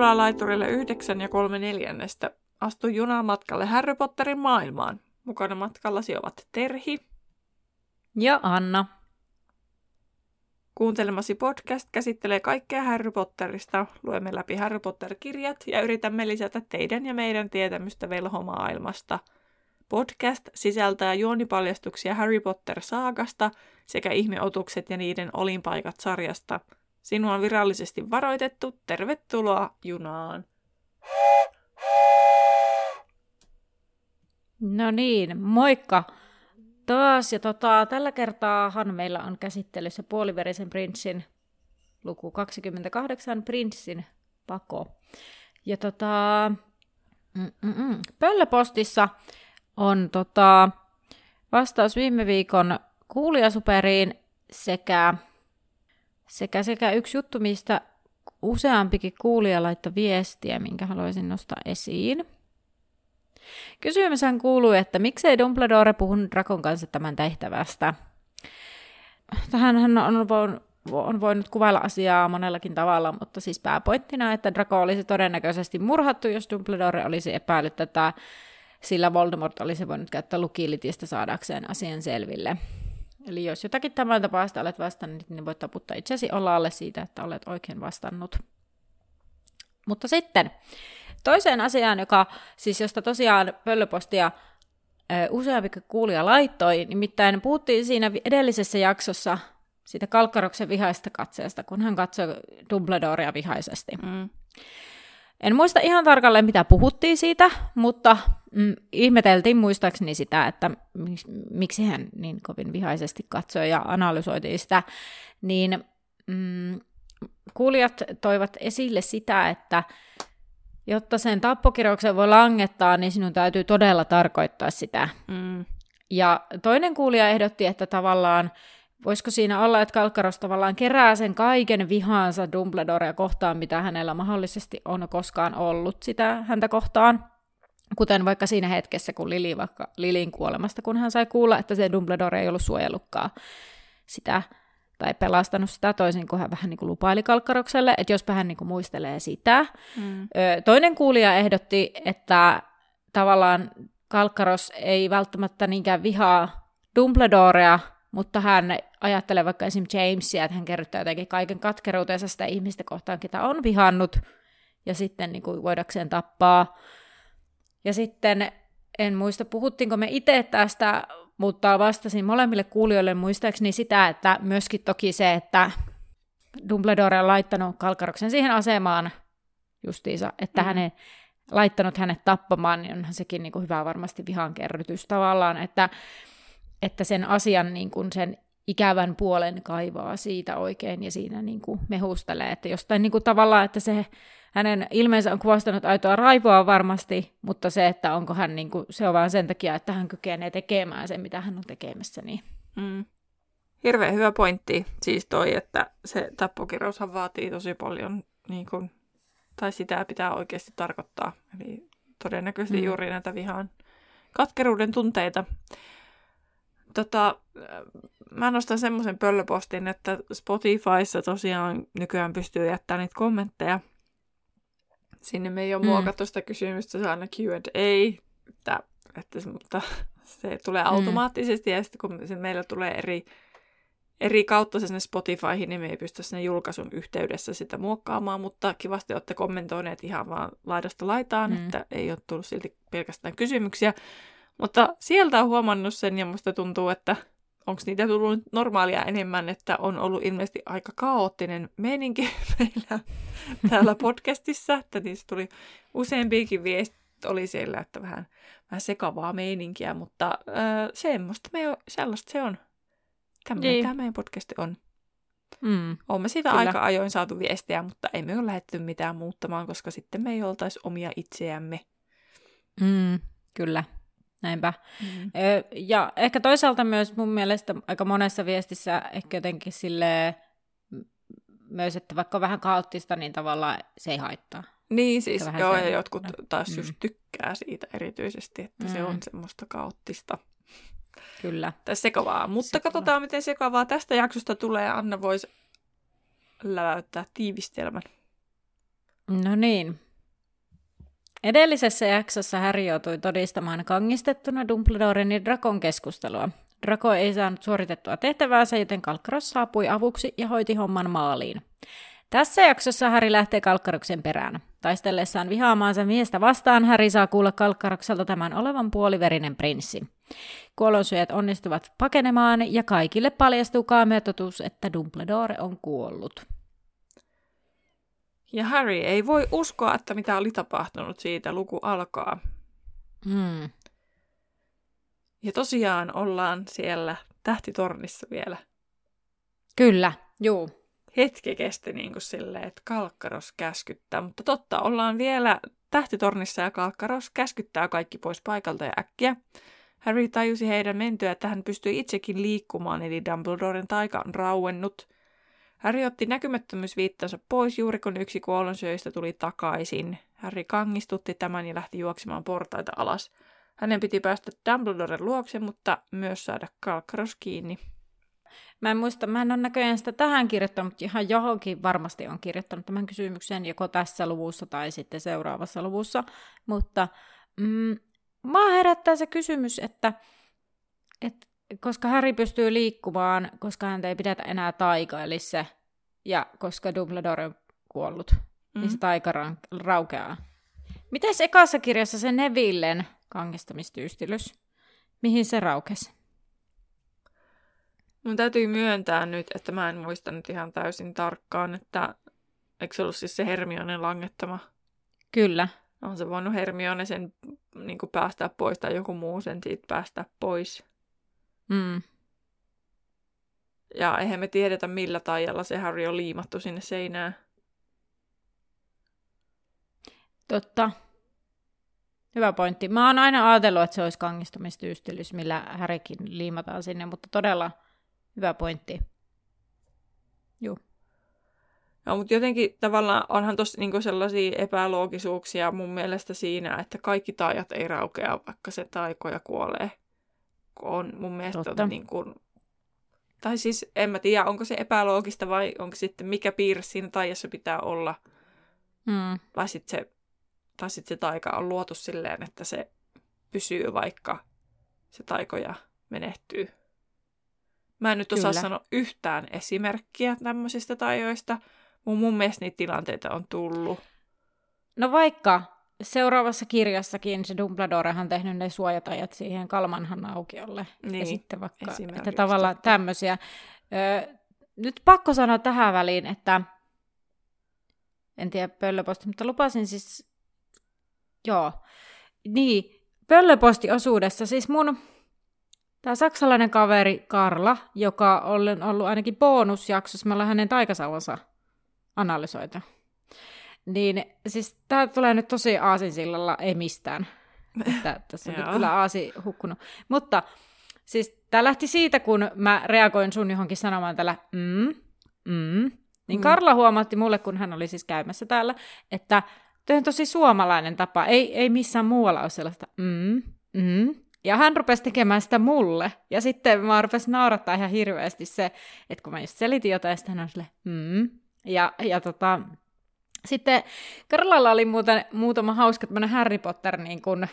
Ravintolaalaiturille 9 ja 3 neljännestä. Astu junamatkalle Harry Potterin maailmaan. Mukana matkallasi ovat Terhi. Ja Anna. Kuuntelemasi podcast käsittelee kaikkea Harry Potterista. Luemme läpi Harry Potter-kirjat ja yritämme lisätä teidän ja meidän tietämystä velhomaailmasta. Podcast sisältää juonipaljastuksia Harry Potter-saagasta sekä ihmeotukset ja niiden olinpaikat sarjasta. Sinua on virallisesti varoitettu. Tervetuloa junaan! No niin, moikka! Taas, ja tota, tällä kertaahan meillä on käsittelyssä puoliverisen prinssin luku 28, prinssin pako. Ja tota, mm-mm, pöllöpostissa on tota, vastaus viime viikon kuulijasuperiin sekä, sekä, sekä yksi juttu, mistä useampikin kuulija laittoi viestiä, minkä haluaisin nostaa esiin. Kysymyshän kuuluu, että miksei Dumbledore puhunut Drakon kanssa tämän tehtävästä. Tähän hän on voinut, on voinut kuvailla asiaa monellakin tavalla, mutta siis pääpointtina, että Draco olisi todennäköisesti murhattu, jos Dumbledore olisi epäillyt tätä, sillä Voldemort olisi voinut käyttää lukilitistä saadakseen asian selville. Eli jos jotakin tämän tapaista olet vastannut, niin voit taputtaa itsesi alle siitä, että olet oikein vastannut. Mutta sitten, Toiseen asiaan, joka siis josta tosiaan pöllöpostia useampi kuulija laittoi, nimittäin puhuttiin siinä edellisessä jaksossa siitä Kalkkaroksen vihaista katseesta, kun hän katsoi Dumbledorea vihaisesti. Mm. En muista ihan tarkalleen, mitä puhuttiin siitä, mutta mm, ihmeteltiin muistaakseni sitä, että miksi hän niin kovin vihaisesti katsoi ja analysoitiin sitä, niin mm, kuulijat toivat esille sitä, että jotta sen tappokirjauksen voi langettaa, niin sinun täytyy todella tarkoittaa sitä. Mm. Ja toinen kuulija ehdotti, että tavallaan voisiko siinä olla, että Kalkkaros tavallaan kerää sen kaiken vihaansa Dumbledorea kohtaan, mitä hänellä mahdollisesti on koskaan ollut sitä häntä kohtaan. Kuten vaikka siinä hetkessä, kun Lili, vaikka Lilin kuolemasta, kun hän sai kuulla, että se Dumbledore ei ollut suojellutkaan sitä tai pelastanut sitä toisin kuin hän vähän niin kuin lupaili Kalkkarokselle, että jospa hän niin kuin muistelee sitä. Mm. toinen kuulija ehdotti, että tavallaan Kalkkaros ei välttämättä niinkään vihaa Dumbledorea, mutta hän ajattelee vaikka esim. Jamesia, että hän kerryttää jotenkin kaiken katkeruutensa sitä ihmistä kohtaan, ketä on vihannut, ja sitten niin kuin voidakseen tappaa. Ja sitten en muista, puhuttiinko me itse tästä mutta vastasin molemmille kuulijoille muistaakseni sitä, että myöskin toki se, että Dumbledore on laittanut Kalkaroksen siihen asemaan justiinsa, että mm. hänen laittanut hänet tappamaan, niin onhan sekin niin kuin hyvä varmasti vihan kerrytys tavallaan, että, että sen asian niin kuin sen ikävän puolen kaivaa siitä oikein ja siinä niin kuin mehustelee, että jostain niin kuin tavallaan, että se hänen ilmeensä on kuvastanut aitoa raivoa varmasti, mutta se, että onko hän, niin kuin, se on vaan sen takia, että hän kykenee tekemään sen, mitä hän on tekemässä. Niin. Mm. Hirveän hyvä pointti siis toi, että se tappokirjaushan vaatii tosi paljon, niin kuin, tai sitä pitää oikeasti tarkoittaa. Eli todennäköisesti mm. juuri näitä vihan katkeruuden tunteita. Tota, mä nostan semmoisen pöllöpostin, että Spotifyssa tosiaan nykyään pystyy jättämään niitä kommentteja Sinne me ei ole mm. muokattu sitä kysymystä, se on aina Q&A, että, että, mutta se tulee mm. automaattisesti, mm. ja sitten kun se meillä tulee eri, eri kautta se sinne Spotifyhin, niin me ei pysty sinne julkaisun yhteydessä sitä muokkaamaan, mutta kivasti olette kommentoineet ihan vaan laidasta laitaan, mm. että ei ole tullut silti pelkästään kysymyksiä. Mutta sieltä on huomannut sen, ja musta tuntuu, että onko niitä tullut normaalia enemmän, että on ollut ilmeisesti aika kaoottinen meininki meillä täällä podcastissa, että niistä tuli useampiakin viestit oli siellä, että vähän, vähän sekavaa meininkiä, mutta äh, semmoista me, sellaista se on. Tämmöinen niin. tämä meidän podcast on. Mm, Olemme siitä kyllä. aika ajoin saatu viestiä, mutta ei me ole lähdetty mitään muuttamaan, koska sitten me ei oltaisi omia itseämme. Mm, kyllä. Näinpä. Mm. Ja ehkä toisaalta myös mun mielestä aika monessa viestissä ehkä jotenkin sille myös, että vaikka vähän kaoottista, niin tavallaan se ei haittaa. Niin siis, joo, ja jotkut taas mm. just tykkää siitä erityisesti, että mm. se on mm. semmoista kaoottista. Kyllä. Tai sekavaa. Mutta sekavaa. katsotaan, miten sekavaa tästä jaksosta tulee. Anna voisi läväyttää tiivistelmän. No niin. Edellisessä jaksossa Harry joutui todistamaan kangistettuna Dumbledoren ja Drakon keskustelua. Draco ei saanut suoritettua tehtäväänsä, joten Kalkkaros saapui avuksi ja hoiti homman maaliin. Tässä jaksossa Häri lähtee Kalkkaroksen perään. Taistellessaan vihaamaansa miestä vastaan Häri saa kuulla Kalkkarokselta tämän olevan puoliverinen prinssi. Kuolonsyöjät onnistuvat pakenemaan ja kaikille paljastuu kaamea totuus, että Dumbledore on kuollut. Ja Harry ei voi uskoa, että mitä oli tapahtunut siitä. Luku alkaa. Hmm. Ja tosiaan ollaan siellä tähtitornissa vielä. Kyllä, juu. Hetki kesti niin kuin silleen, että Kalkkaros käskyttää. Mutta totta, ollaan vielä tähtitornissa ja Kalkkaros käskyttää kaikki pois paikalta ja äkkiä. Harry tajusi heidän mentyä, että hän pystyi itsekin liikkumaan, eli Dumbledoren taika on rauennut. Harry otti näkymättömyysviittansa pois juuri kun yksi kuollonsyöistä tuli takaisin. Harry kangistutti tämän ja lähti juoksemaan portaita alas. Hänen piti päästä Dumbledoren luokse, mutta myös saada Kalkkaros kiinni. Mä en muista, mä en ole näköjään sitä tähän kirjoittanut, mutta ihan johonkin varmasti on kirjoittanut tämän kysymyksen joko tässä luvussa tai sitten seuraavassa luvussa. Mutta mm, mä herättää se kysymys, että, että koska Harry pystyy liikkumaan, koska häntä ei pidetä enää taikaelissa, ja koska Dumbledore on kuollut, mm-hmm. niin se taika raukeaa. Mites ekassa kirjassa se Nevillen kangistamistyystilys? Mihin se raukesi? Mun täytyy myöntää nyt, että mä en muista nyt ihan täysin tarkkaan, että eikö se ollut siis se Hermionen langettama? Kyllä. On se voinut Hermione sen niin päästää pois tai joku muu sen siitä päästää pois. Mm. Ja eihän me tiedetä, millä taijalla se Harry on liimattu sinne seinään. Totta. Hyvä pointti. Mä oon aina ajatellut, että se olisi kangistumistyystilys, millä Härikin liimataan sinne, mutta todella hyvä pointti. Joo. No, mutta jotenkin tavallaan onhan tuossa niinku sellaisia epäloogisuuksia mun mielestä siinä, että kaikki taajat ei raukea, vaikka se taikoja kuolee. On mun mielestä Totta. niin kuin, tai siis en mä tiedä, onko se epäloogista vai onko sitten mikä piirre siinä taijassa pitää olla. Mm. Tai sitten se, tai sit se taika on luotu silleen, että se pysyy vaikka se taikoja menehtyy. Mä en nyt osaa Kyllä. sanoa yhtään esimerkkiä tämmöisistä tajoista, mutta mun mielestä niitä tilanteita on tullut. No vaikka seuraavassa kirjassakin se Dumbledorehan on tehnyt ne suojatajat siihen Kalmanhan aukiolle. Niin, ja sitten vaikka, että tavallaan tämmöisiä. Öö, nyt pakko sanoa tähän väliin, että en tiedä pöllöposti, mutta lupasin siis, joo, niin, pöllöpostiosuudessa siis mun Tämä saksalainen kaveri Karla, joka on ollut ainakin bonusjaksossa, me ollaan hänen taikasauvansa analysoitu. Niin siis tämä tulee nyt tosi aasinsillalla, ei mistään. Että tässä on nyt kyllä aasi hukkunut. Mutta siis tämä lähti siitä, kun mä reagoin sun johonkin sanomaan tällä mm, mm, niin mm. Karla huomatti mulle, kun hän oli siis käymässä täällä, että tämä on tosi suomalainen tapa. Ei, ei missään muualla ole sellaista mm, mm, ja hän rupesi tekemään sitä mulle. Ja sitten mä rupesin naurattaa ihan hirveästi se, että kun mä just selitin jotain, sitten hän on sille, mm. Ja, ja tota, sitten Karlalla oli muuten, muutama hauska tämmöinen Harry Potter niin kun,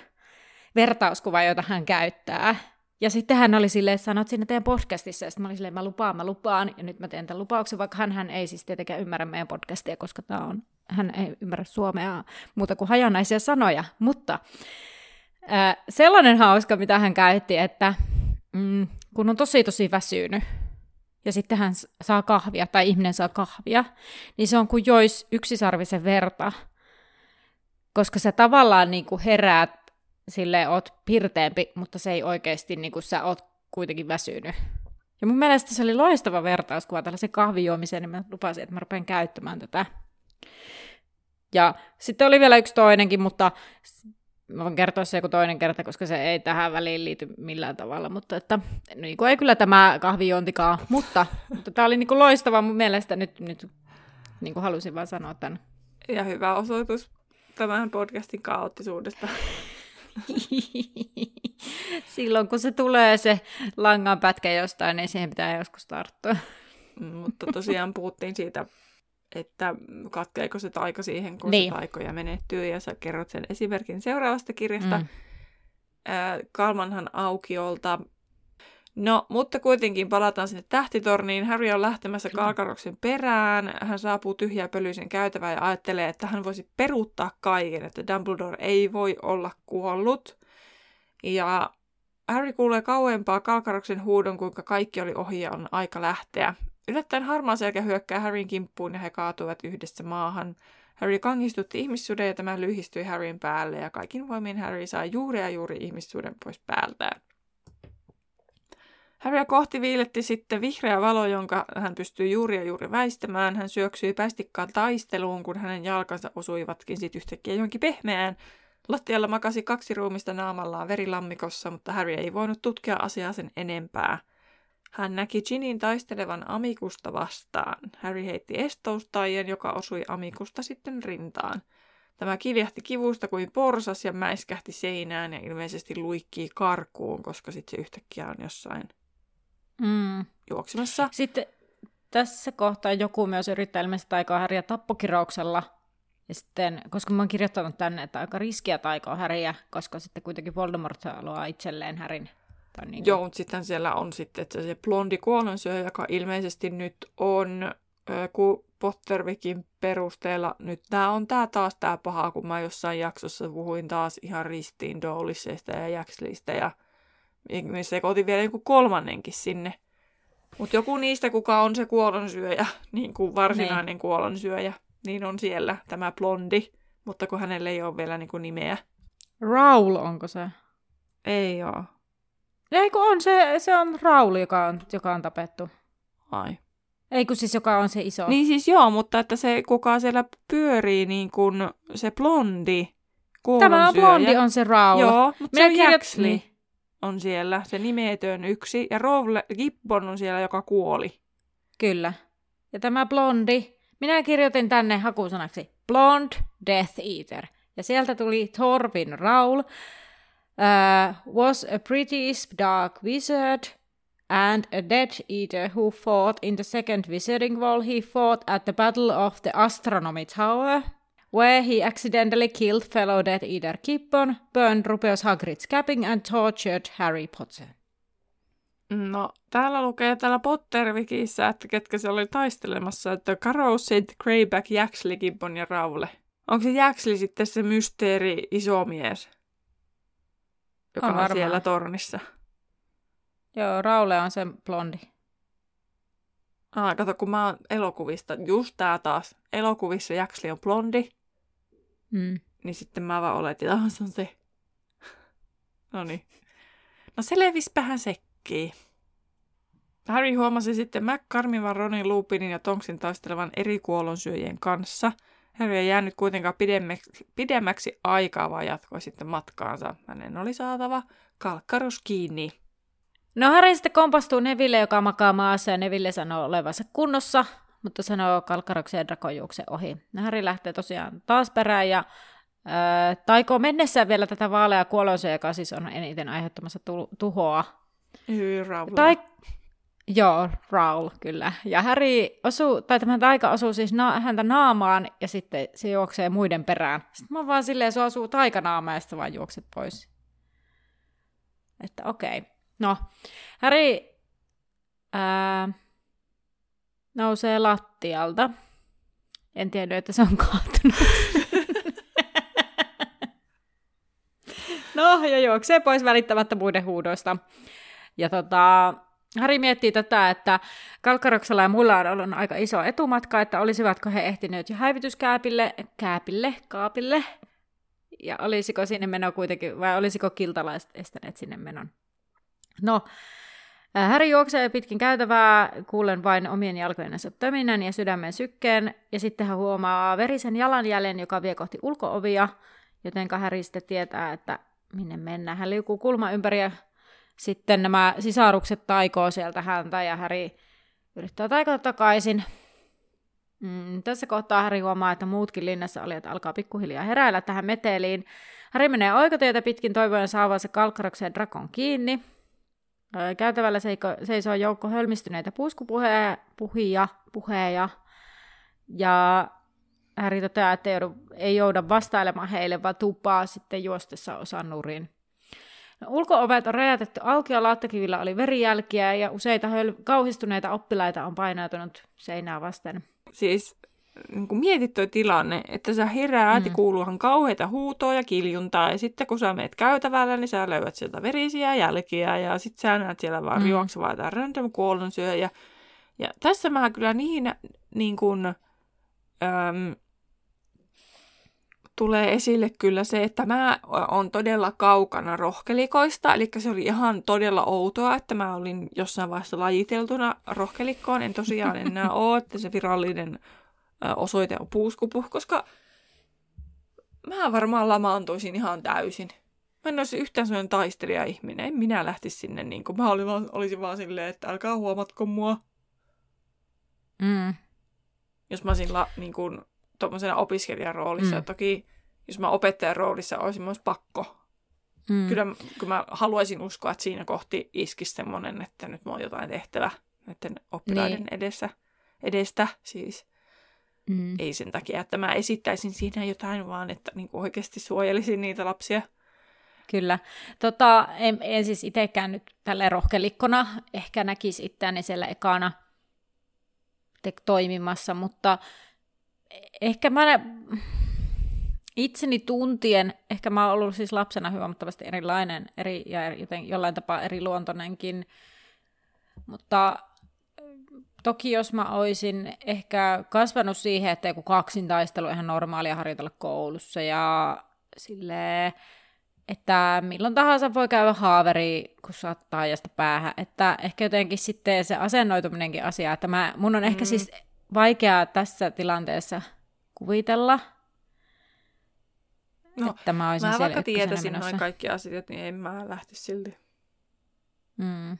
vertauskuva, jota hän käyttää. Ja sitten hän oli silleen, että sanot siinä teidän podcastissa, ja sitten mä olin silleen, mä lupaan, mä lupaan, ja nyt mä teen tämän lupauksen, vaikka hän, hän ei siis tietenkään ymmärrä meidän podcastia, koska tämä on, hän ei ymmärrä suomea muuta kuin hajanaisia sanoja, mutta Äh, sellainen hauska, mitä hän käytti, että mm, kun on tosi tosi väsynyt, ja sitten hän saa kahvia, tai ihminen saa kahvia, niin se on kuin jois yksisarvisen verta, koska sä tavallaan niin kuin heräät, sille oot pirteempi, mutta se ei oikeasti, niin kuin sä oot kuitenkin väsynyt. Ja mun mielestä se oli loistava vertauskuva tällaisen kahvijuomiseen, niin mä lupasin, että mä rupean käyttämään tätä. Ja sitten oli vielä yksi toinenkin, mutta mä voin kertoa se joku toinen kerta, koska se ei tähän väliin liity millään tavalla, mutta että, niin kuin ei kyllä tämä kahvijuontikaan, mutta, mutta tämä oli niin kuin loistava mun mielestä, nyt, nyt niin kuin halusin vaan sanoa tämän. Ja hyvä osoitus tämän podcastin kaoottisuudesta. Silloin kun se tulee se langan pätkä jostain, niin siihen pitää joskus tarttua. mutta tosiaan puhuttiin siitä että katkeeko se taika siihen, kun Niin. se taikoja menettyy, ja sä kerrot sen esimerkin seuraavasta kirjasta. Mm. Ää, Kalmanhan aukiolta. No, mutta kuitenkin palataan sinne tähtitorniin. Harry on lähtemässä. Kalkaroksen perään. Hän saapuu tyhjää pölyisen käytävään ja ajattelee, että hän voisi peruuttaa kaiken, että Dumbledore ei voi olla kuollut. Ja Harry kuulee kauempaa Kalkaroksen huudon, kuinka kaikki oli ohi ja on aika lähteä. Yllättäen harmaa selkä hyökkää Harryn kimppuun ja he kaatuvat yhdessä maahan. Harry kangistutti ihmissuden ja tämä lyhistyi Harryn päälle ja kaikin voimin Harry sai juuri ja juuri ihmissuden pois päältään. Harrya kohti viiletti sitten vihreä valo, jonka hän pystyi juuri ja juuri väistämään. Hän syöksyi päästikkaan taisteluun, kun hänen jalkansa osuivatkin sitten yhtäkkiä johonkin pehmeään. Lattialla makasi kaksi ruumista naamallaan verilammikossa, mutta Harry ei voinut tutkia asiaa sen enempää. Hän näki Ginin taistelevan Amikusta vastaan. Harry heitti estoustaien, joka osui Amikusta sitten rintaan. Tämä kivjahti kivusta kuin porsas ja mäiskähti seinään ja ilmeisesti luikkii karkuun, koska sitten se yhtäkkiä on jossain Mm. juoksemassa. Sitten tässä kohtaa joku myös yrittää ilmeisesti taikoa häriä tappokirouksella. Ja sitten, koska mä oon kirjoittanut tänne, että aika riskiä taikoa häriä, koska sitten kuitenkin Voldemort haluaa itselleen härin. Tai niin kuin, Joo, mutta sitten siellä on sitten että se blondi kuolonsyöjä, joka ilmeisesti nyt on, kun Pottervikin perusteella, nyt tämä on tää taas tämä paha, kun mä jossain jaksossa puhuin taas ihan ristiin Doolisseista ja Jackslista ja me sekoitin vielä joku kolmannenkin sinne. Mutta joku niistä, kuka on se kuolonsyöjä, niin kuin varsinainen niin. kuolonsyöjä, niin on siellä tämä blondi, mutta kun hänellä ei ole vielä niin kuin nimeä. Raul onko se? Ei oo. Ei kun on, se, se on Raul, joka on, joka on tapettu. Ai. Ei kun siis joka on se iso. Niin siis joo, mutta että se kuka siellä pyörii niin kuin se blondi Tämä kuolonsyöjä. blondi on se Raul. Joo, mutta Minä se on kirjoit- niin. on siellä, se nimetön yksi. Ja Rowle Gibbon on siellä, joka kuoli. Kyllä. Ja tämä blondi, minä kirjoitin tänne hakusanaksi Blonde Death Eater. Ja sieltä tuli Thorfinn Raul, uh, was a British dark wizard and a Death Eater who fought in the second Wizarding Wall. He fought at the Battle of the Astronomy Tower, where he accidentally killed fellow Death Eater Gibbon, burned Rubeus Hagrid's cabin and tortured Harry Potter. No, täällä lukee täällä Pottervikissä, että ketkä siellä oli taistelemassa, että Carousid, Greyback, Jaxley, Gibbon ja Rowle. Onko se Jaxley sitten se mysteeri iso mies, joka On on, varmaan. siellä tornissa? Joo, Raule on se blondi. Ah, kato, kun mä oon elokuvista, just tää taas, elokuvissa Jaxley on blondi, Mm. niin sitten mä vaan oletin, että se on se. no niin. No selvispähän sekkiin. Harry huomasi sitten McCarmivan, Ronin, Lupinin ja Tonksin taistelevan eri kuolonsyöjien kanssa. Harry ei jäänyt kuitenkaan pidemmäksi, pidemmäksi aikaa, vaan jatkoi sitten matkaansa. Hänen oli saatava kalkkarus kiinni. No Harry sitten kompastuu Neville, joka makaa maassa, ja Neville sanoo olevansa kunnossa, mutta sanoo Kalkkaroksen ja Drakon juokse ohi. No Harry lähtee tosiaan taas perään, ja ää, taikoo mennessään vielä tätä vaalea kuolonsa, joka siis on eniten aiheuttamassa tu- tuhoa. Tai... Joo, Raul, kyllä. Ja Harry osuu, tai tämä taika osuu siis na- häntä naamaan, ja sitten se juoksee muiden perään. Sitten mä vaan silleen, se osuu taikanaamaan, ja sitten vaan juokset pois. Että okei. Okay. No, Harry ää, nousee lattialta. En tiedä, että se on kaatunut. no, ja juoksee pois välittämättä muiden huudoista. Ja tota, Harry miettii tätä, että Kalkkaroksella ja muilla on ollut aika iso etumatka, että olisivatko he ehtineet jo häivytyskääpille, kääpille, kaapille, ja olisiko sinne meno kuitenkin, vai olisiko kiltalaiset estäneet sinne menon. No, Harry juoksee pitkin käytävää, kuulen vain omien jalkojensa töminän ja sydämen sykkeen, ja sitten hän huomaa verisen jalanjäljen, joka vie kohti ulkoovia, joten Harry sitten tietää, että minne mennään. Hän liukuu kulma ympäri ja sitten nämä sisarukset taikoo sieltä häntä ja Harry yrittää taikata takaisin. Mm, tässä kohtaa Harry huomaa, että muutkin linnassa olijat alkaa pikkuhiljaa heräillä tähän meteliin. Harry menee oikotietä pitkin toivoen saavansa kalkkaroksen drakon kiinni. Käytävällä seiko, seisoo joukko hölmistyneitä puuskupuheja, puhia, puheja, Ja Harry toteaa, että ei, ei jouda vastailemaan heille, vaan tupaa sitten juostessa osan nurin. No, ulko-ovet on räjätetty auki ja laattakivillä oli verijälkiä ja useita höl- kauhistuneita oppilaita on painautunut seinää vasten. Siis niin kuin mietit toi tilanne, että sä heräät mm. ja kuuluuhan kauheita huutoa ja kiljuntaa, ja sitten kun sä meet käytävällä, niin sä löydät sieltä verisiä jälkiä, ja sitten sä näet siellä vaan mm. juoksevaa jotain random kuollonsyö, ja, ja tässä mä kyllä niin, niin kuin, äm, tulee esille kyllä se, että mä oon todella kaukana rohkelikoista, eli se oli ihan todella outoa, että mä olin jossain vaiheessa lajiteltuna rohkelikkoon, en tosiaan enää ole, että se virallinen osoite on puuskupu, koska mä varmaan lamaantuisin ihan täysin. Mä en olisi yhtään sellainen taistelija-ihminen. En minä lähtisi sinne niin kuin, mä olin vaan, olisin vaan silleen, että älkää huomatko mua. Mm. Jos mä olisin la, niin kuin, tuommoisena opiskelijan roolissa. Mm. Toki jos mä opettajan roolissa olisin myös pakko. Mm. Kyllä kun mä haluaisin uskoa, että siinä kohti iskisi semmoinen, että nyt mulla on jotain tehtävä näiden oppilaiden niin. edessä, edestä siis. Mm. Ei sen takia, että mä esittäisin siinä jotain, vaan että niin kuin oikeasti suojelisin niitä lapsia. Kyllä. Tota, en, en siis itsekään nyt tälle rohkelikkona ehkä näkisi itseäni siellä ekana te- toimimassa, mutta ehkä mä itseni tuntien, ehkä mä oon ollut siis lapsena huomattavasti erilainen eri, ja joten jollain tapaa eri luontoinenkin, mutta toki jos mä olisin ehkä kasvanut siihen, että joku kaksintaistelu ihan normaalia harjoitella koulussa ja sille että milloin tahansa voi käydä haaveri, kun saattaa ajasta päähän. Että ehkä jotenkin sitten se asennoituminenkin asia, että mä, mun on mm. ehkä siis vaikeaa tässä tilanteessa kuvitella, no, että mä olisin mä vaikka tietäisin noin kaikki asiat, niin en mä lähtisi silti. Mm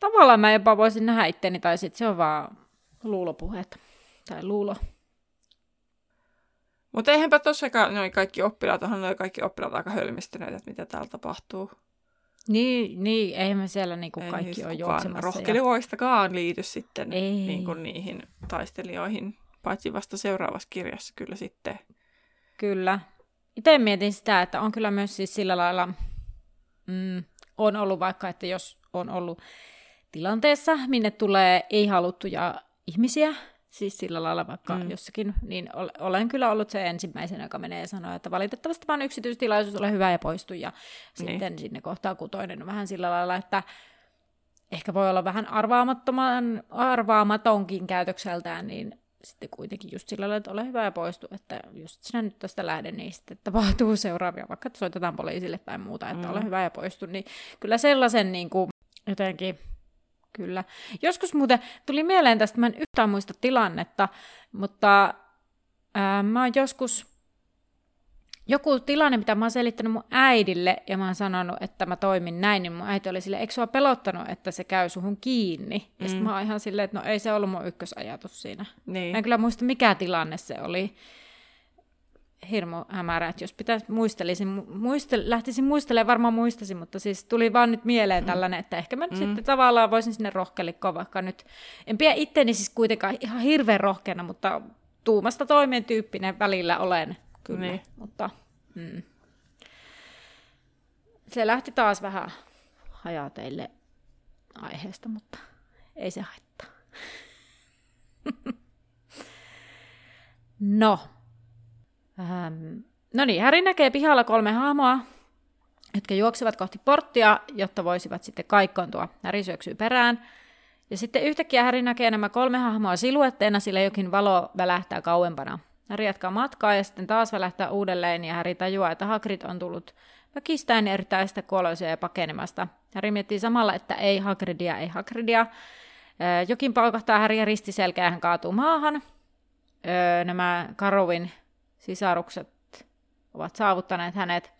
tavallaan mä jopa voisin nähdä itteni, tai sitten se on vaan luulopuheet, tai luulo. Mutta eihänpä tosiaan noin kaikki oppilaat, onhan noin kaikki oppilaat aika hölmistyneitä, että mitä täällä tapahtuu. Niin, niin eihän me siellä niinku kaikki siis ole juoksemassa. rohkelivoistakaan ja... liity sitten ei. Niinku niihin taistelijoihin, paitsi vasta seuraavassa kirjassa kyllä sitten. Kyllä. Itse mietin sitä, että on kyllä myös siis sillä lailla, mm, on ollut vaikka, että jos on ollut tilanteessa, minne tulee ei-haluttuja ihmisiä, siis sillä lailla vaikka mm. jossakin, niin olen kyllä ollut se ensimmäisen, joka menee ja sanoo, että valitettavasti vaan yksityistilaisuus, ole hyvä ja poistu, ja niin. sitten sinne kohtaa kutoinen vähän sillä lailla, että ehkä voi olla vähän arvaamattoman, arvaamatonkin käytökseltään, niin sitten kuitenkin just sillä lailla, että ole hyvä ja poistu, että just sinä nyt tästä lähde, niin sitten tapahtuu seuraavia, vaikka soitetaan poliisille tai muuta, että mm. ole hyvä ja poistu, niin kyllä sellaisen niin kuin, jotenkin Kyllä. Joskus muuten tuli mieleen tästä, mä en yhtään muista tilannetta, mutta ää, mä oon joskus, joku tilanne, mitä mä oon selittänyt mun äidille, ja mä oon sanonut, että mä toimin näin, niin mun äiti oli sille, eikö sua pelottanut, että se käy suhun kiinni? Mm. Ja sitten mä oon ihan silleen, että no ei se ollut mun ykkösajatus siinä. Niin. Mä en kyllä muista, mikä tilanne se oli hirmu hämärä, että jos pitäisi muistelisin, muistel, lähtisin muistelemaan, varmaan muistasin, mutta siis tuli vaan nyt mieleen mm. tällainen, että ehkä mä nyt mm. sitten tavallaan voisin sinne rohkelikkoon, vaikka nyt en pidä itteni siis kuitenkaan ihan hirveän rohkeana, mutta tuumasta toimeen tyyppinen välillä olen kyllä, niin. mutta mm. se lähti taas vähän hajateille aiheesta, mutta ei se haittaa. no, Ähm, no niin, Häri näkee pihalla kolme hahmoa, jotka juoksevat kohti porttia, jotta voisivat sitten kaikkoontua. Häri syöksyy perään. Ja sitten yhtäkkiä Häri näkee nämä kolme hahmoa siluetteena, sillä jokin valo välähtää kauempana. Häri jatkaa matkaa ja sitten taas välähtää uudelleen ja Häri tajuaa, että Hagrid on tullut väkistään erittäistä kuoloisia ja pakenemasta. Häri miettii samalla, että ei Hagridia, ei Hagridia. Jokin paukahtaa Häri ja ristiselkä ja hän kaatuu maahan. Nämä Karuvin sisarukset ovat saavuttaneet hänet.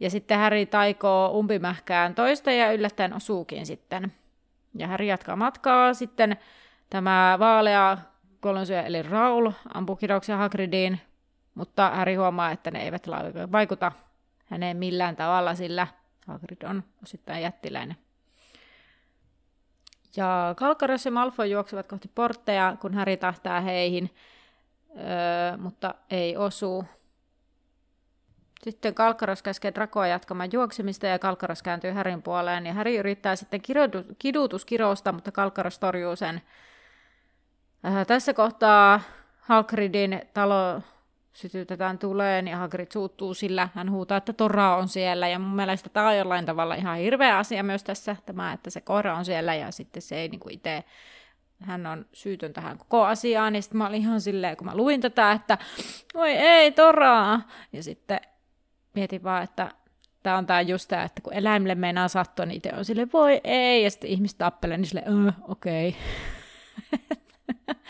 Ja sitten Häri taikoo umpimähkään toista ja yllättäen osuukin sitten. Ja Häri jatkaa matkaa. Sitten tämä vaalea kolonsyö eli Raul ampuu kirouksia Hagridiin, mutta Häri huomaa, että ne eivät vaikuta häneen millään tavalla, sillä Hagrid on osittain jättiläinen. Ja Kalkaros ja Malfoy juoksevat kohti portteja, kun Harry tähtää heihin, öö, mutta ei osu. Sitten Kalkaros käskee Drakoa jatkamaan juoksemista ja Kalkaros kääntyy Härin puoleen. Ja Häri yrittää sitten kidutuskirousta, mutta Kalkaros torjuu sen. Äh, tässä kohtaa Hagridin talo sytytetään tuleen ja Hagrid suuttuu sillä. Hän huutaa, että Torra on siellä ja mun mielestä tämä on jollain tavalla ihan hirveä asia myös tässä, tämä, että se koira on siellä ja sitten se ei niin itse hän on syytön tähän koko asiaan, niin sitten mä olin ihan silleen, kun mä luin tätä, että oi ei, Toraa! Ja sitten mietin vaan, että tämä on tämä just tämä, että kun eläimille meinaa sattua, niin itse on silleen, voi ei, ja sitten ihmiset tappelee, niin silleen, öö, okei. Okay.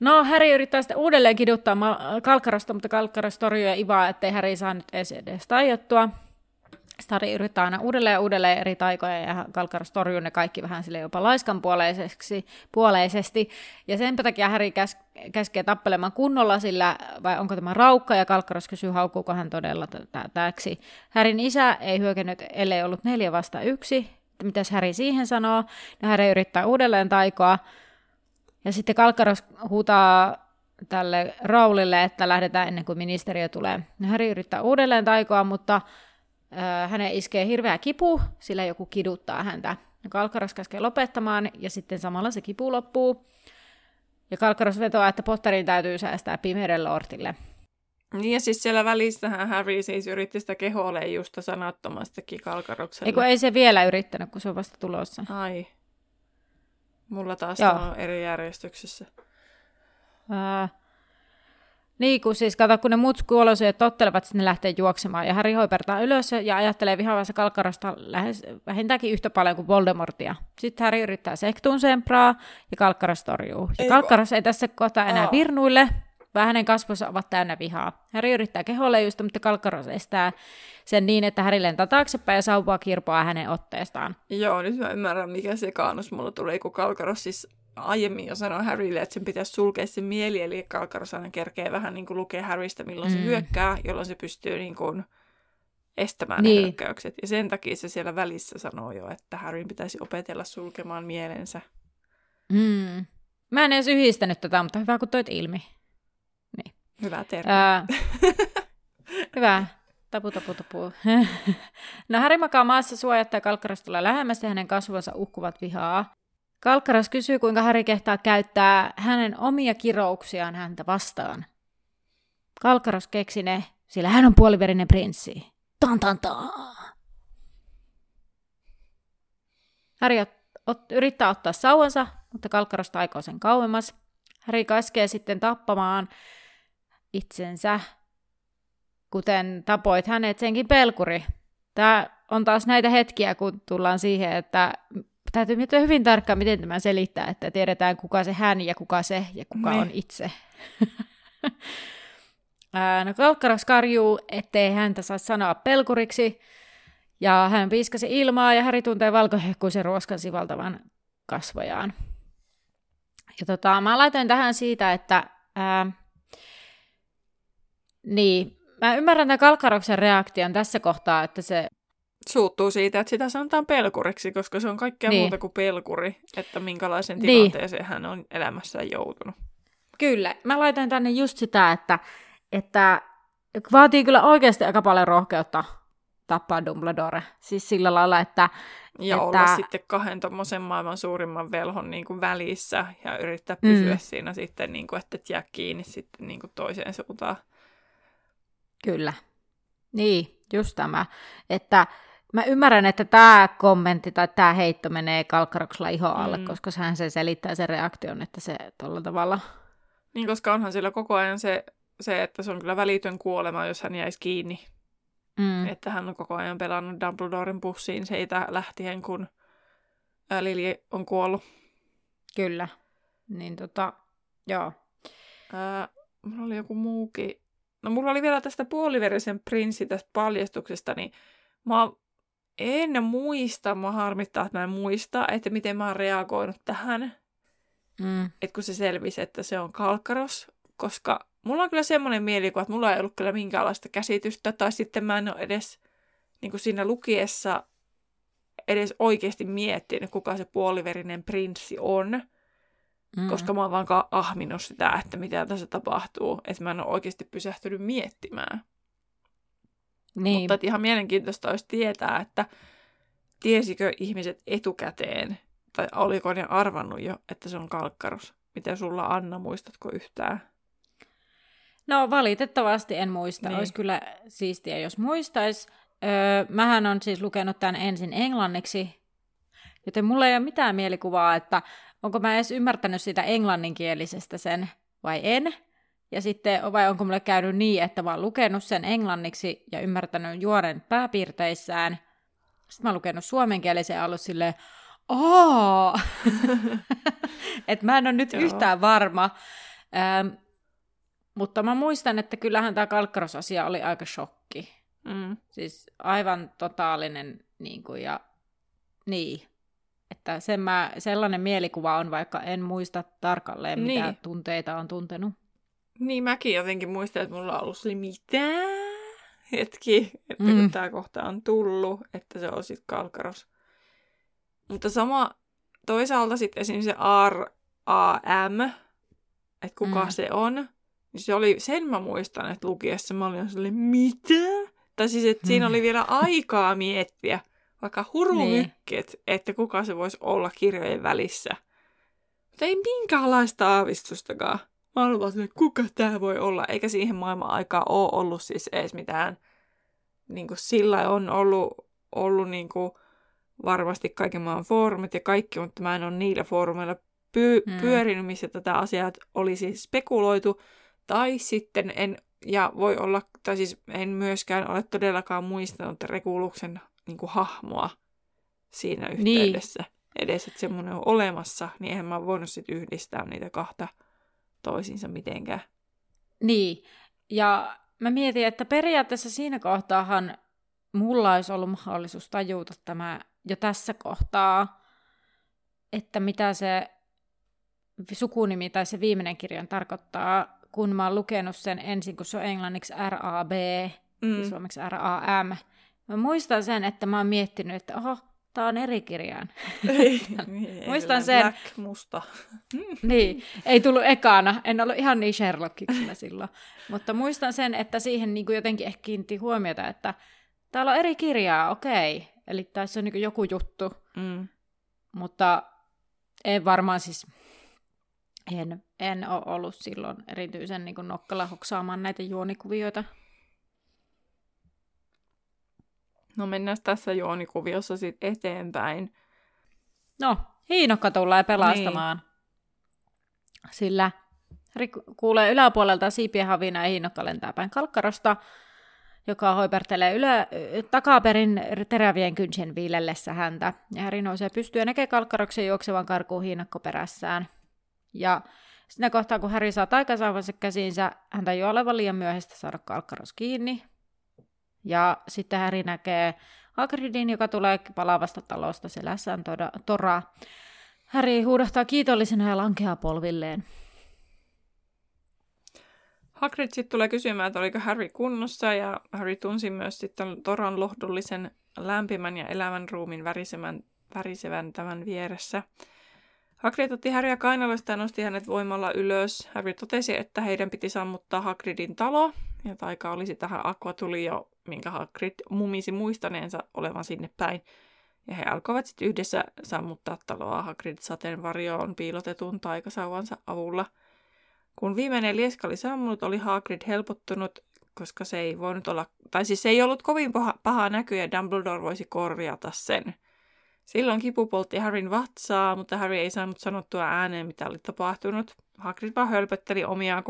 No, Häri yrittää sitten uudelleen kiduttaa Kalkkarasta, mutta Kalkkaras torjuu ja ivaa, ettei Häri saa nyt edes, edes tajottua. Stari yrittää aina uudelleen ja uudelleen eri taikoja ja Kalkkaras torjuu ne kaikki vähän sille jopa laiskan puoleisesti. Ja sen takia Häri käs, käskee tappelemaan kunnolla sillä, vai onko tämä raukka, ja Kalkkaras kysyy, haukkuuko hän todella täksi. Härin isä ei hyökännyt, ellei ollut neljä vasta yksi. Mitäs Häri siihen sanoo? No Häri yrittää uudelleen taikoa, ja sitten Kalkkaros huutaa tälle Raulille, että lähdetään ennen kuin ministeriö tulee. No, Häri yrittää uudelleen taikoa, mutta hänen iskee hirveä kipu, sillä joku kiduttaa häntä. Ja Kalkkaros käskee lopettamaan, ja sitten samalla se kipu loppuu. Ja Kalkkaros vetoaa, että Potterin täytyy säästää pimeyden lortille. Niin ja siis siellä välissähän Harry siis yritti sitä keholeijusta sanattomastakin Kalkarokselle. Eikö ei se vielä yrittänyt, kun se on vasta tulossa? Ai. Mulla taas Joo. on eri järjestyksessä. Ää, niin, kun siis kato, kun ne muut kuolosyöt tottelevat, sitten ne lähtee juoksemaan. Ja Harry hoipertaa ylös ja ajattelee vihaavassa kalkkarasta lähes vähintäänkin yhtä paljon kuin Voldemortia. Sitten Harry yrittää sektuun sempraa ja kalkkaras torjuu. Ja kalkkaras ei tässä kohtaa enää Aa. virnuille, vaan hänen kasvonsa ovat täynnä vihaa. Harry yrittää keholeijusta, mutta kalkkaras estää sen niin, että Harry lentää taaksepäin ja saupua kirpoa hänen otteestaan. Joo, nyt mä ymmärrän, mikä se kaanus mulla tulee, kun kalkkaros siis aiemmin jo sanoi Harrylle, että sen pitäisi sulkea se mieli, eli kalkkaros aina kerkee vähän niin kuin lukee Harrystä, milloin mm. se hyökkää, jolloin se pystyy niin kuin estämään niin. hyökkäykset. Ja sen takia se siellä välissä sanoo jo, että Harryn pitäisi opetella sulkemaan mielensä. Mm. Mä en edes yhdistänyt tätä, mutta hyvä kun toit ilmi. Niin. Hyvä terve. Ää, hyvä. Tapu, tapu, tapu. no Häri makaa maassa suojatta ja Kalkkaras tulee lähemmäs ja hänen kasvonsa uhkuvat vihaa. Kalkkaras kysyy, kuinka Häri kehtaa käyttää hänen omia kirouksiaan häntä vastaan. Kalkkaras keksi ne, sillä hän on puoliverinen prinssi. Tan, tan, tan. Häri ot, ot, yrittää ottaa sauvansa, mutta Kalkkaras taikoo sen kauemmas. Häri käskee sitten tappamaan itsensä kuten tapoit hänet senkin pelkuri. Tämä on taas näitä hetkiä, kun tullaan siihen, että täytyy miettiä hyvin tarkkaan, miten tämä selittää, että tiedetään kuka se hän ja kuka se ja kuka ne. on itse. no Kalkkaras karjuu, ettei häntä saa sanoa pelkuriksi, ja hän piiskasi ilmaa ja Häri tuntee valkohehkuisen ruoskan sivaltavan kasvojaan. Ja tota, mä laitoin tähän siitä, että ää, niin, mä ymmärrän tämän Kalkkaroksen reaktion tässä kohtaa, että se... Suuttuu siitä, että sitä sanotaan pelkuriksi, koska se on kaikkea niin. muuta kuin pelkuri, että minkälaisen niin. tilanteeseen niin. hän on elämässään joutunut. Kyllä. Mä laitan tänne just sitä, että, että vaatii kyllä oikeasti aika paljon rohkeutta tappaa Dumbledore. Siis sillä lailla, että... Ja että... olla sitten kahden tuommoisen maailman suurimman velhon niin kuin välissä ja yrittää pysyä mm. siinä sitten, niin kuin, että et jää kiinni sitten niin kuin toiseen suuntaan. Kyllä. Niin, just tämä. Että mä ymmärrän, että tämä kommentti tai tämä heitto menee kalkkaroksella iho alle, mm. koska sehän se selittää sen reaktion, että se tuolla tavalla... Niin, koska onhan sillä koko ajan se, se, että se on kyllä välitön kuolema, jos hän jäisi kiinni. Mm. Että hän on koko ajan pelannut Dumbledoren pussiin siitä lähtien, kun Lili on kuollut. Kyllä. Niin tota, joo. Ää, mulla oli joku muukin No mulla oli vielä tästä puoliverisen prinssi tästä paljastuksesta, niin mä en muista, mä harmittaa, että mä en muista, että miten mä oon reagoinut tähän. Mm. Että kun se selvisi, että se on kalkkaros, koska mulla on kyllä semmoinen mielikuva, että mulla ei ollut kyllä minkäänlaista käsitystä, tai sitten mä en ole edes niin kuin siinä lukiessa edes oikeasti miettinyt, kuka se puoliverinen prinssi on, mm. koska mä oon vaan ahminut sitä, että mitä tässä tapahtuu, että mä en ole oikeasti pysähtynyt miettimään. Niin. Mutta ihan mielenkiintoista olisi tietää, että tiesikö ihmiset etukäteen, tai oliko ne arvannut jo, että se on kalkkarus. Miten sulla Anna, muistatko yhtään? No valitettavasti en muista. Niin. Olisi kyllä siistiä, jos muistaisi. Öö, mähän on siis lukenut tämän ensin englanniksi, joten mulla ei ole mitään mielikuvaa, että onko mä edes ymmärtänyt sitä englanninkielisestä sen vai en. Ja sitten, vai onko mulle käynyt niin, että mä oon lukenut sen englanniksi ja ymmärtänyt juoren pääpiirteissään. Sitten mä oon lukenut suomenkielisen ja ollut silleen, Aa! että mä en ole nyt yhtään varma. Ähm, mutta mä muistan, että kyllähän tämä kalkkarosasia oli aika shokki. Mm. Siis aivan totaalinen niin kuin, ja niin. Että sen mä, sellainen mielikuva on, vaikka en muista tarkalleen, niin. mitä tunteita on tuntenut. Niin mäkin jotenkin muistan, että mulla on ollut se mitä hetki, että mm. kun tämä kohta on tullut, että se on sitten kalkkaros. Mutta sama toisaalta sitten esimerkiksi se R-A-M, että kuka mm. se on, niin se oli, sen mä muistan, että lukiessa mä olin sellainen, mitä? Tai siis, että siinä oli vielä aikaa miettiä, vaikka hurumykket, niin. että kuka se voisi olla kirjojen välissä. Mutta ei minkäänlaista aavistustakaan. Mä olin vaan että kuka tämä voi olla, eikä siihen maailman aikaa ole ollut siis edes mitään. Niin kuin sillä on ollut, ollut niin kuin varmasti kaiken maan foorumit ja kaikki, mutta mä en ole niillä foorumeilla py- hmm. pyörinyt, missä tätä asiaa olisi spekuloitu. Tai sitten en, ja voi olla, tai siis en myöskään ole todellakaan muistanut Rekuluksen niin kuin, hahmoa siinä niin. yhteydessä. Niin. Edes, että semmoinen on olemassa, niin eihän mä voinut sitten yhdistää niitä kahta toisiinsa mitenkään. Niin, ja mä mietin, että periaatteessa siinä kohtaahan mulla olisi ollut mahdollisuus tajuta tämä jo tässä kohtaa, että mitä se sukunimi tai se viimeinen kirjan tarkoittaa, kun mä oon lukenut sen ensin, kun se on englanniksi RAB mm. ja suomeksi RAM. Mä muistan sen, että mä oon miettinyt, että oho, tää on eri kirjaan. Ei, muistan sen. Black, musta. niin, ei tullut ekana. En ollut ihan niin Sherlockiksena silloin. Mutta muistan sen, että siihen niin kuin jotenkin ehkä kiinnitti huomiota, että täällä on eri kirjaa, okei. Eli tässä on niin joku juttu. Mm. Mutta en varmaan siis, en, en ole ollut silloin erityisen niin nokkala hoksaamaan näitä juonikuvioita. No mennään tässä juonikuviossa sitten eteenpäin. No, Hiinokka tulee pelastamaan. Niin. Sillä kuulee yläpuolelta siipien havina ja Hiinokka lentää päin kalkkarosta joka hoipertelee ylä, takaperin terävien kynsien viilellessä häntä. Ja Häri nousee pystyä ja näkee kalkkaroksen juoksevan karkuun hiinakko perässään. Ja siinä kohtaa, kun Häri saa taikasaavansa käsiinsä, hän tajuaa olevan liian myöhäistä saada kalkkaros kiinni. Ja sitten Häri näkee Hagridin, joka tulee palaavasta talosta selässään toda, Tora. Häri huudahtaa kiitollisena ja lankeaa polvilleen. Hagrid sitten tulee kysymään, että oliko Harry kunnossa, ja Harry tunsi myös sitten Toran lohdullisen lämpimän ja elävän ruumin värisevän, värisevän tämän vieressä. Hagrid otti Harrya kainaloista ja nosti hänet voimalla ylös. Harry totesi, että heidän piti sammuttaa Hagridin talo, ja taika olisi tähän Aqua tuli jo, minkä Hagrid mumisi muistaneensa olevan sinne päin. Ja he alkoivat sitten yhdessä sammuttaa taloa Hagrid sateenvarjoon piilotetun taikasauvansa avulla – kun viimeinen lieska oli sammunut, oli Hagrid helpottunut, koska se ei voinut olla, tai siis se ei ollut kovin paha, paha näky ja Dumbledore voisi korjata sen. Silloin kipu poltti Harryn vatsaa, mutta Harry ei saanut sanottua ääneen, mitä oli tapahtunut. Hagrid vaan hölpötteli omia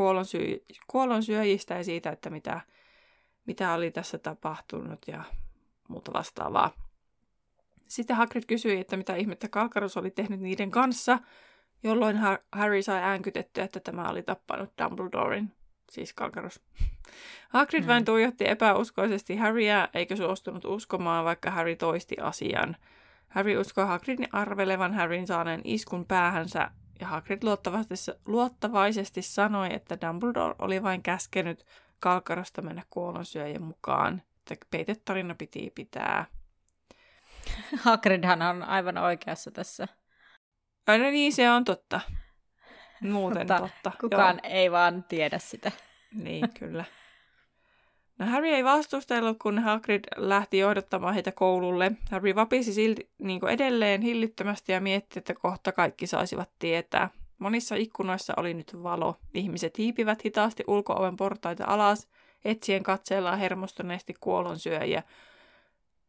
kuolonsyöjistä ja siitä, että mitä, mitä oli tässä tapahtunut ja muuta vastaavaa. Sitten Hagrid kysyi, että mitä ihmettä Kalkarus oli tehnyt niiden kanssa – jolloin Harry sai äänkytettyä, että tämä oli tappanut Dumbledoren, siis Kalkaros. Hagrid mm. vain tuijotti epäuskoisesti Harryä, eikä suostunut uskomaan, vaikka Harry toisti asian. Harry uskoi Hagridin arvelevan Harryn saaneen iskun päähänsä, ja Hagrid luottavaisesti, luottavaisesti sanoi, että Dumbledore oli vain käskenyt Kalkarosta mennä kuolonsyöjän mukaan, että peitetarina piti pitää. Hagridhan on aivan oikeassa tässä. Aina niin, se on totta. Muuten Mutta totta. Kukaan Joo. ei vaan tiedä sitä. Niin, kyllä. No Harry ei vastustellut, kun Hagrid lähti johdattamaan heitä koululle. Harry vapisi silti niin edelleen hillittömästi ja mietti, että kohta kaikki saisivat tietää. Monissa ikkunoissa oli nyt valo. Ihmiset hiipivät hitaasti ulkooven portaita alas, etsien katseellaan hermostuneesti kuolonsyöjiä.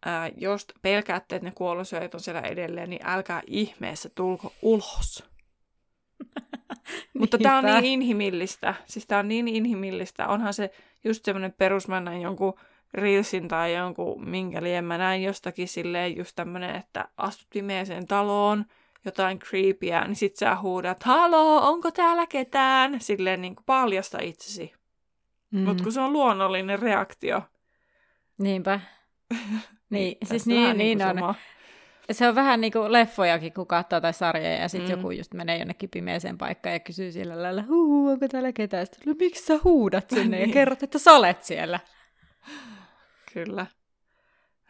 Ää, jos pelkäätte, että ne kuolonsyöjät on siellä edelleen, niin älkää ihmeessä tulko ulos. Mutta tämä on niin inhimillistä. Siis tämä on niin inhimillistä. Onhan se just semmoinen perus, mä näin jonkun Reelsin tai jonkun minkä mä näin jostakin silleen just tämmöinen, että astut pimeeseen taloon, jotain creepyä, niin sit sä huudat, haloo, onko täällä ketään? Silleen niin kuin paljasta itsesi. Mm. Mutta kun se on luonnollinen reaktio. Niinpä. Niin, siis tässä niin, vähän niin kuin on. sama. Se on vähän niin kuin leffojakin, kun katsoo tai sarjoja, ja sitten Mm. mm. joku just menee jonnekin pimeeseen paikkaan ja kysyy sillä lailla, huu, onko täällä ketään? Sitten, no, miksi sä huudat sinne Niin. ja kerrot, että sä olet siellä? Kyllä.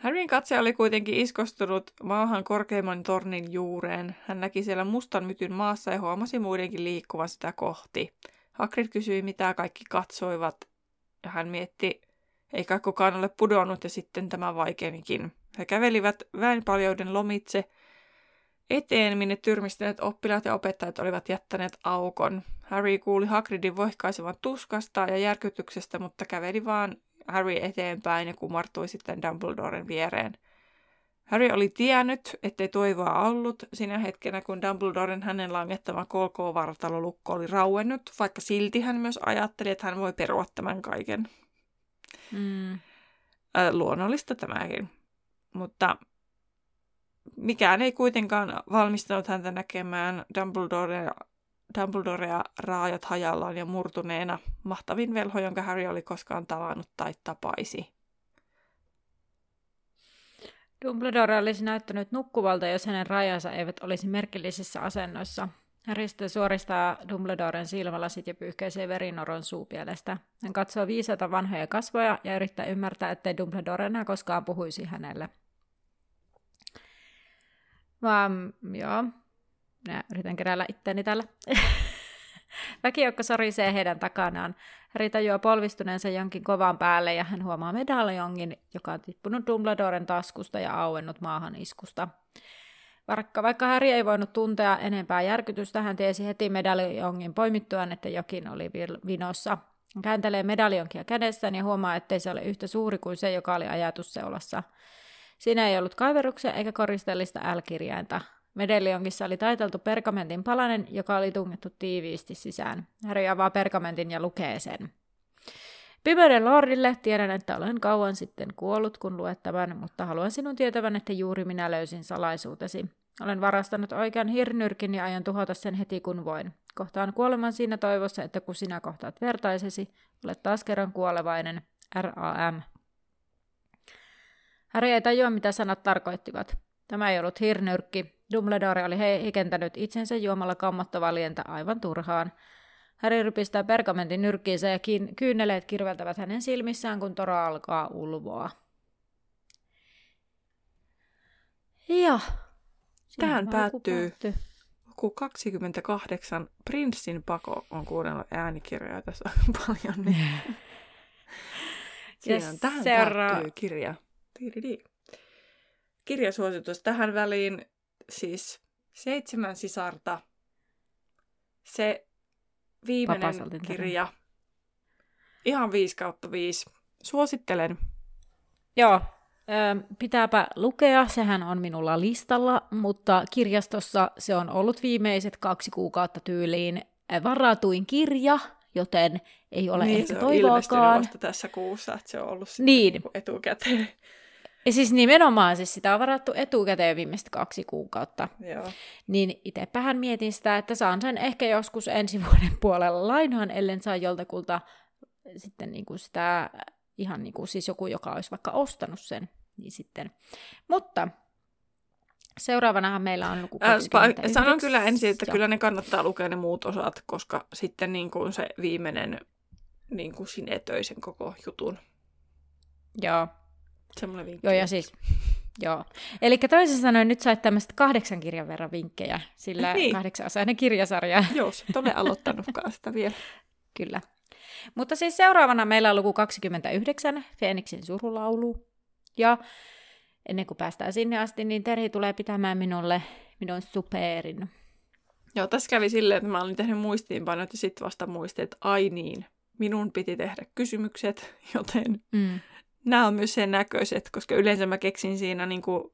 Harryn katse oli kuitenkin iskostunut maahan korkeimman tornin juureen. Hän näki siellä mustan mytyn maassa ja huomasi muidenkin liikkuvan sitä kohti. Hagrid kysyi, mitä kaikki katsoivat, ja hän mietti, ei kai kukaan ole pudonnut, ja sitten tämä vaikeanikin. He kävelivät väenpaljouden lomitse eteen, minne tyrmistyneet oppilaat ja opettajat olivat jättäneet aukon. Harry kuuli Hagridin voihkaisevan tuskasta ja järkytyksestä, mutta käveli vaan Harry eteenpäin ja kumartui sitten Dumbledoren viereen. Harry oli tiennyt, ettei toivoa ollut sinä hetkenä, kun Dumbledoren hänen langettama KK-vartalolukko oli rauennut, vaikka silti hän myös ajatteli, että hän voi perua tämän kaiken. Mm. Äh, luonnollista tämäkin. Mutta mikään ei kuitenkaan valmistanut häntä näkemään Dumbledorea, Dumbledorea raajat hajallaan ja murtuneena, mahtavin velho, jonka Harry oli koskaan tavannut tai tapaisi. Dumbledore olisi näyttänyt nukkuvalta, jos hänen rajansa eivät olisi merkillisissä asennoissa. Harry suoristaa Dumbledoren silmälasit ja pyyhkäisee verinoron suupielestä. Hän katsoo viisaita vanhoja kasvoja ja yrittää ymmärtää, ettei Dumbledore enää koskaan puhuisi hänelle. Vaan, joo, minä yritän keräillä itteeni tällä. Väkijoukko sorisee heidän takanaan. Harry tajuaa polvistuneensa jonkin kovan päälle ja hän huomaa medaljongin, joka on tippunut Dumbledoren taskusta ja auennut maahan iskusta. Vaikka, vaikka Harry ei voinut tuntea enempää järkytystä, hän tiesi heti medaljongin poimittuaan, että jokin oli vinossa. Hän kääntelee medaljonkia kädessään ja huomaa, ettei se ole yhtä suuri kuin se, joka oli ajatusseulassa. Siinä ei ollut kaiveruksia eikä koristellista L-kirjainta. Medaljonkissa oli taiteltu pergamentin palanen, joka oli tungettu tiiviisti sisään. Harry avaa pergamentin ja lukee sen. Pimeyden lordille tiedän, että olen kauan sitten kuollut, kun luet tämän, mutta haluan sinun tietävän, että juuri minä löysin salaisuutesi. Olen varastanut oikean hirnyrkin ja aion tuhota sen heti kun voin. Kohtaan kuoleman siinä toivossa, että kun sinä kohtaat vertaisesi, olet taas kerran kuolevainen. R.A.M. Harry ei tajua, mitä sanat tarkoittivat. Tämä ei ollut hirnyrkki. Dumbledore oli heikentänyt itsensä juomalla kammottavaa lientä aivan turhaan. Harry rypistää pergamentin nyrkkiinsä ja kiin- kyyneleet kirveltävät hänen silmissään, kun Tora alkaa ulvoa. Ja. Tähän päättyy. Luku 28. Prinssin pako on kuunnellut äänikirjoja tässä aika paljon. Niin. Siinä on, tähän seuraa- päättyy kirja. Kirjasuositus tähän väliin siis seitsemän sisarta. Se viimeinen kirja. Ihan 5 kautta 5. Suosittelen. Joo, pitääpä lukea, sehän on minulla listalla, mutta kirjastossa se on ollut viimeiset kaksi kuukautta tyyliin varatuin kirja, joten ei ole niin, ehkä se on toivoakaan. tässä kuussa, että se on ollut Niin. niinku etukäteen. Ja siis nimenomaan siis sitä on varattu etukäteen viimeiset kaksi kuukautta. Joo. Niin itsepähän mietin sitä, että saan sen ehkä joskus ensi vuoden puolella lainaan, ellen saa joltakulta sitten niin kuin sitä ihan niin kuin siis joku, joka olisi vaikka ostanut sen. Niin sitten. Mutta seuraavanahan meillä on luku Ää, 29. pa- sanon kyllä ensin, että kyllä ne kannattaa lukea ne muut osat, koska sitten niin kuin se viimeinen niin kuin sinetöi sen koko jutun. Joo, Semmoinen vinkki. Joo, ja siis, Joo. Eli toisin sanoen nyt sait tämmöistä kahdeksan kirjan verran vinkkejä, sillä niin. kahdeksan kirjasarja. Joo, sit olen aloittanutkaan sitä vielä. Kyllä. Mutta siis seuraavana meillä on luku 29, Feeniksin surulaulu. Ja ennen kuin päästään sinne asti, niin Terhi tulee pitämään minulle minun superin. Joo, tässä kävi silleen, että mä olin tehnyt muistiinpanot ja sitten vasta muistin, että ai niin, minun piti tehdä kysymykset, joten mm. Nämä on myös sen näköiset, koska yleensä mä keksin siinä niin kuin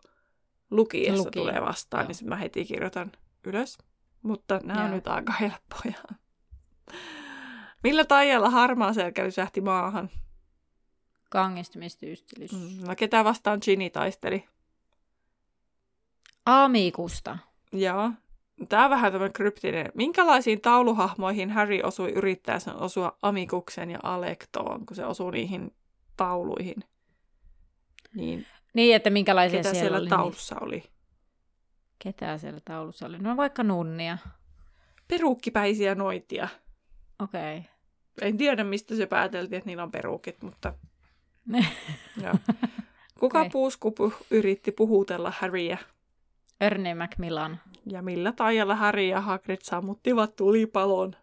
lukiessa Luki. tulee vastaan, Joo. niin sitten mä heti kirjoitan ylös. Mutta nämä Joo. on nyt aika helppoja. Millä taijalla harmaa selkä lysähti maahan? Kangistumistyystylys. Mm, no ketä vastaan Ginny taisteli? Amikusta. Joo. Tämä on vähän tämmöinen kryptinen. Minkälaisiin tauluhahmoihin Harry osui yrittäessä osua Amikuksen ja Alektoon, kun se osui niihin tauluihin? Niin, niin että minkälaisia ketä siellä, siellä oli, taulussa niin... oli? Ketä siellä taulussa oli? No vaikka nunnia. Peruukkipäisiä noitia. Okei. Okay. En tiedä, mistä se pääteltiin, että niillä on peruukit, mutta... Kuka okay. puuskupu yritti puhutella Harryä? Ernie Macmillan. Ja millä taijalla Harry ja Hagrid sammuttivat tulipalon?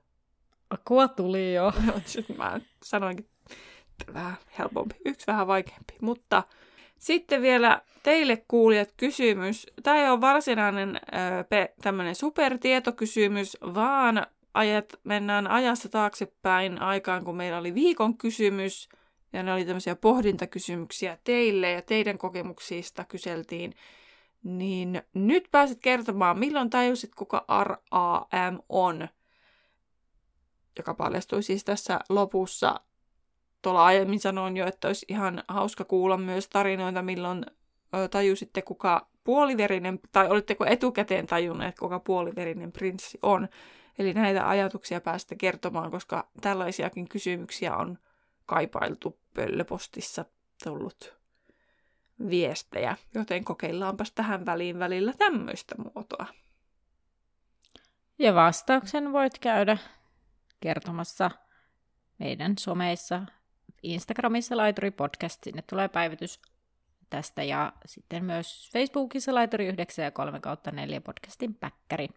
Akua tuli jo. Mä sanoinkin vähän helpompi, yksi vähän vaikeampi. Mutta sitten vielä teille kuulijat kysymys. Tämä ei ole varsinainen tämmöinen supertietokysymys, vaan ajat, mennään ajassa taaksepäin aikaan, kun meillä oli viikon kysymys, ja ne oli tämmöisiä pohdintakysymyksiä teille, ja teidän kokemuksista kyseltiin. Niin nyt pääset kertomaan, milloin tajusit, kuka RAM on, joka paljastui siis tässä lopussa. Tuolla aiemmin sanoin jo, että olisi ihan hauska kuulla myös tarinoita, milloin tajusitte, kuka puoliverinen, tai olitteko etukäteen tajunneet, kuka puoliverinen prinssi on. Eli näitä ajatuksia päästä kertomaan, koska tällaisiakin kysymyksiä on kaipailtu pöllöpostissa tullut viestejä, joten kokeillaanpas tähän väliin välillä tämmöistä muotoa. Ja vastauksen voit käydä kertomassa meidän someissa, Instagramissa Laituri Podcast, sinne tulee päivitys tästä ja sitten myös Facebookissa Laituri 9 ja 3 kautta 4 podcastin päkkäri.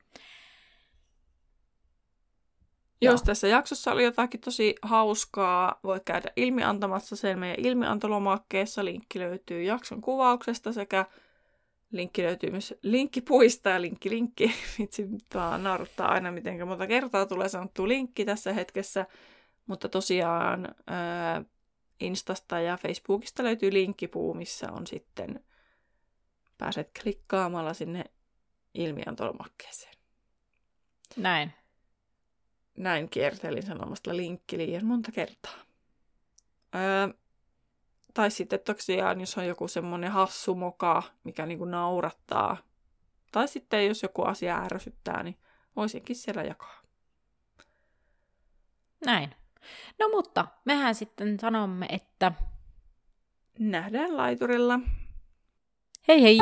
Jos tässä jaksossa oli jotakin tosi hauskaa, voit käydä ilmiantamassa sen meidän ilmiantolomakkeessa. Linkki löytyy jakson kuvauksesta sekä linkki löytyy myös linkkipuista ja linkki linkki. Vitsi, vaan nauruttaa aina, miten monta kertaa tulee sanottu linkki tässä hetkessä. Mutta tosiaan ää, Instasta ja Facebookista löytyy linkkipuu, missä on sitten, pääset klikkaamalla sinne ilmiantolomakkeeseen. Näin näin kiertelin sanomasta linkki liian monta kertaa. Öö, tai sitten tosiaan, jos on joku semmoinen hassu moka, mikä niinku naurattaa. Tai sitten jos joku asia ärsyttää, niin voisinkin siellä jakaa. Näin. No mutta, mehän sitten sanomme, että... Nähdään laiturilla. Hei hei!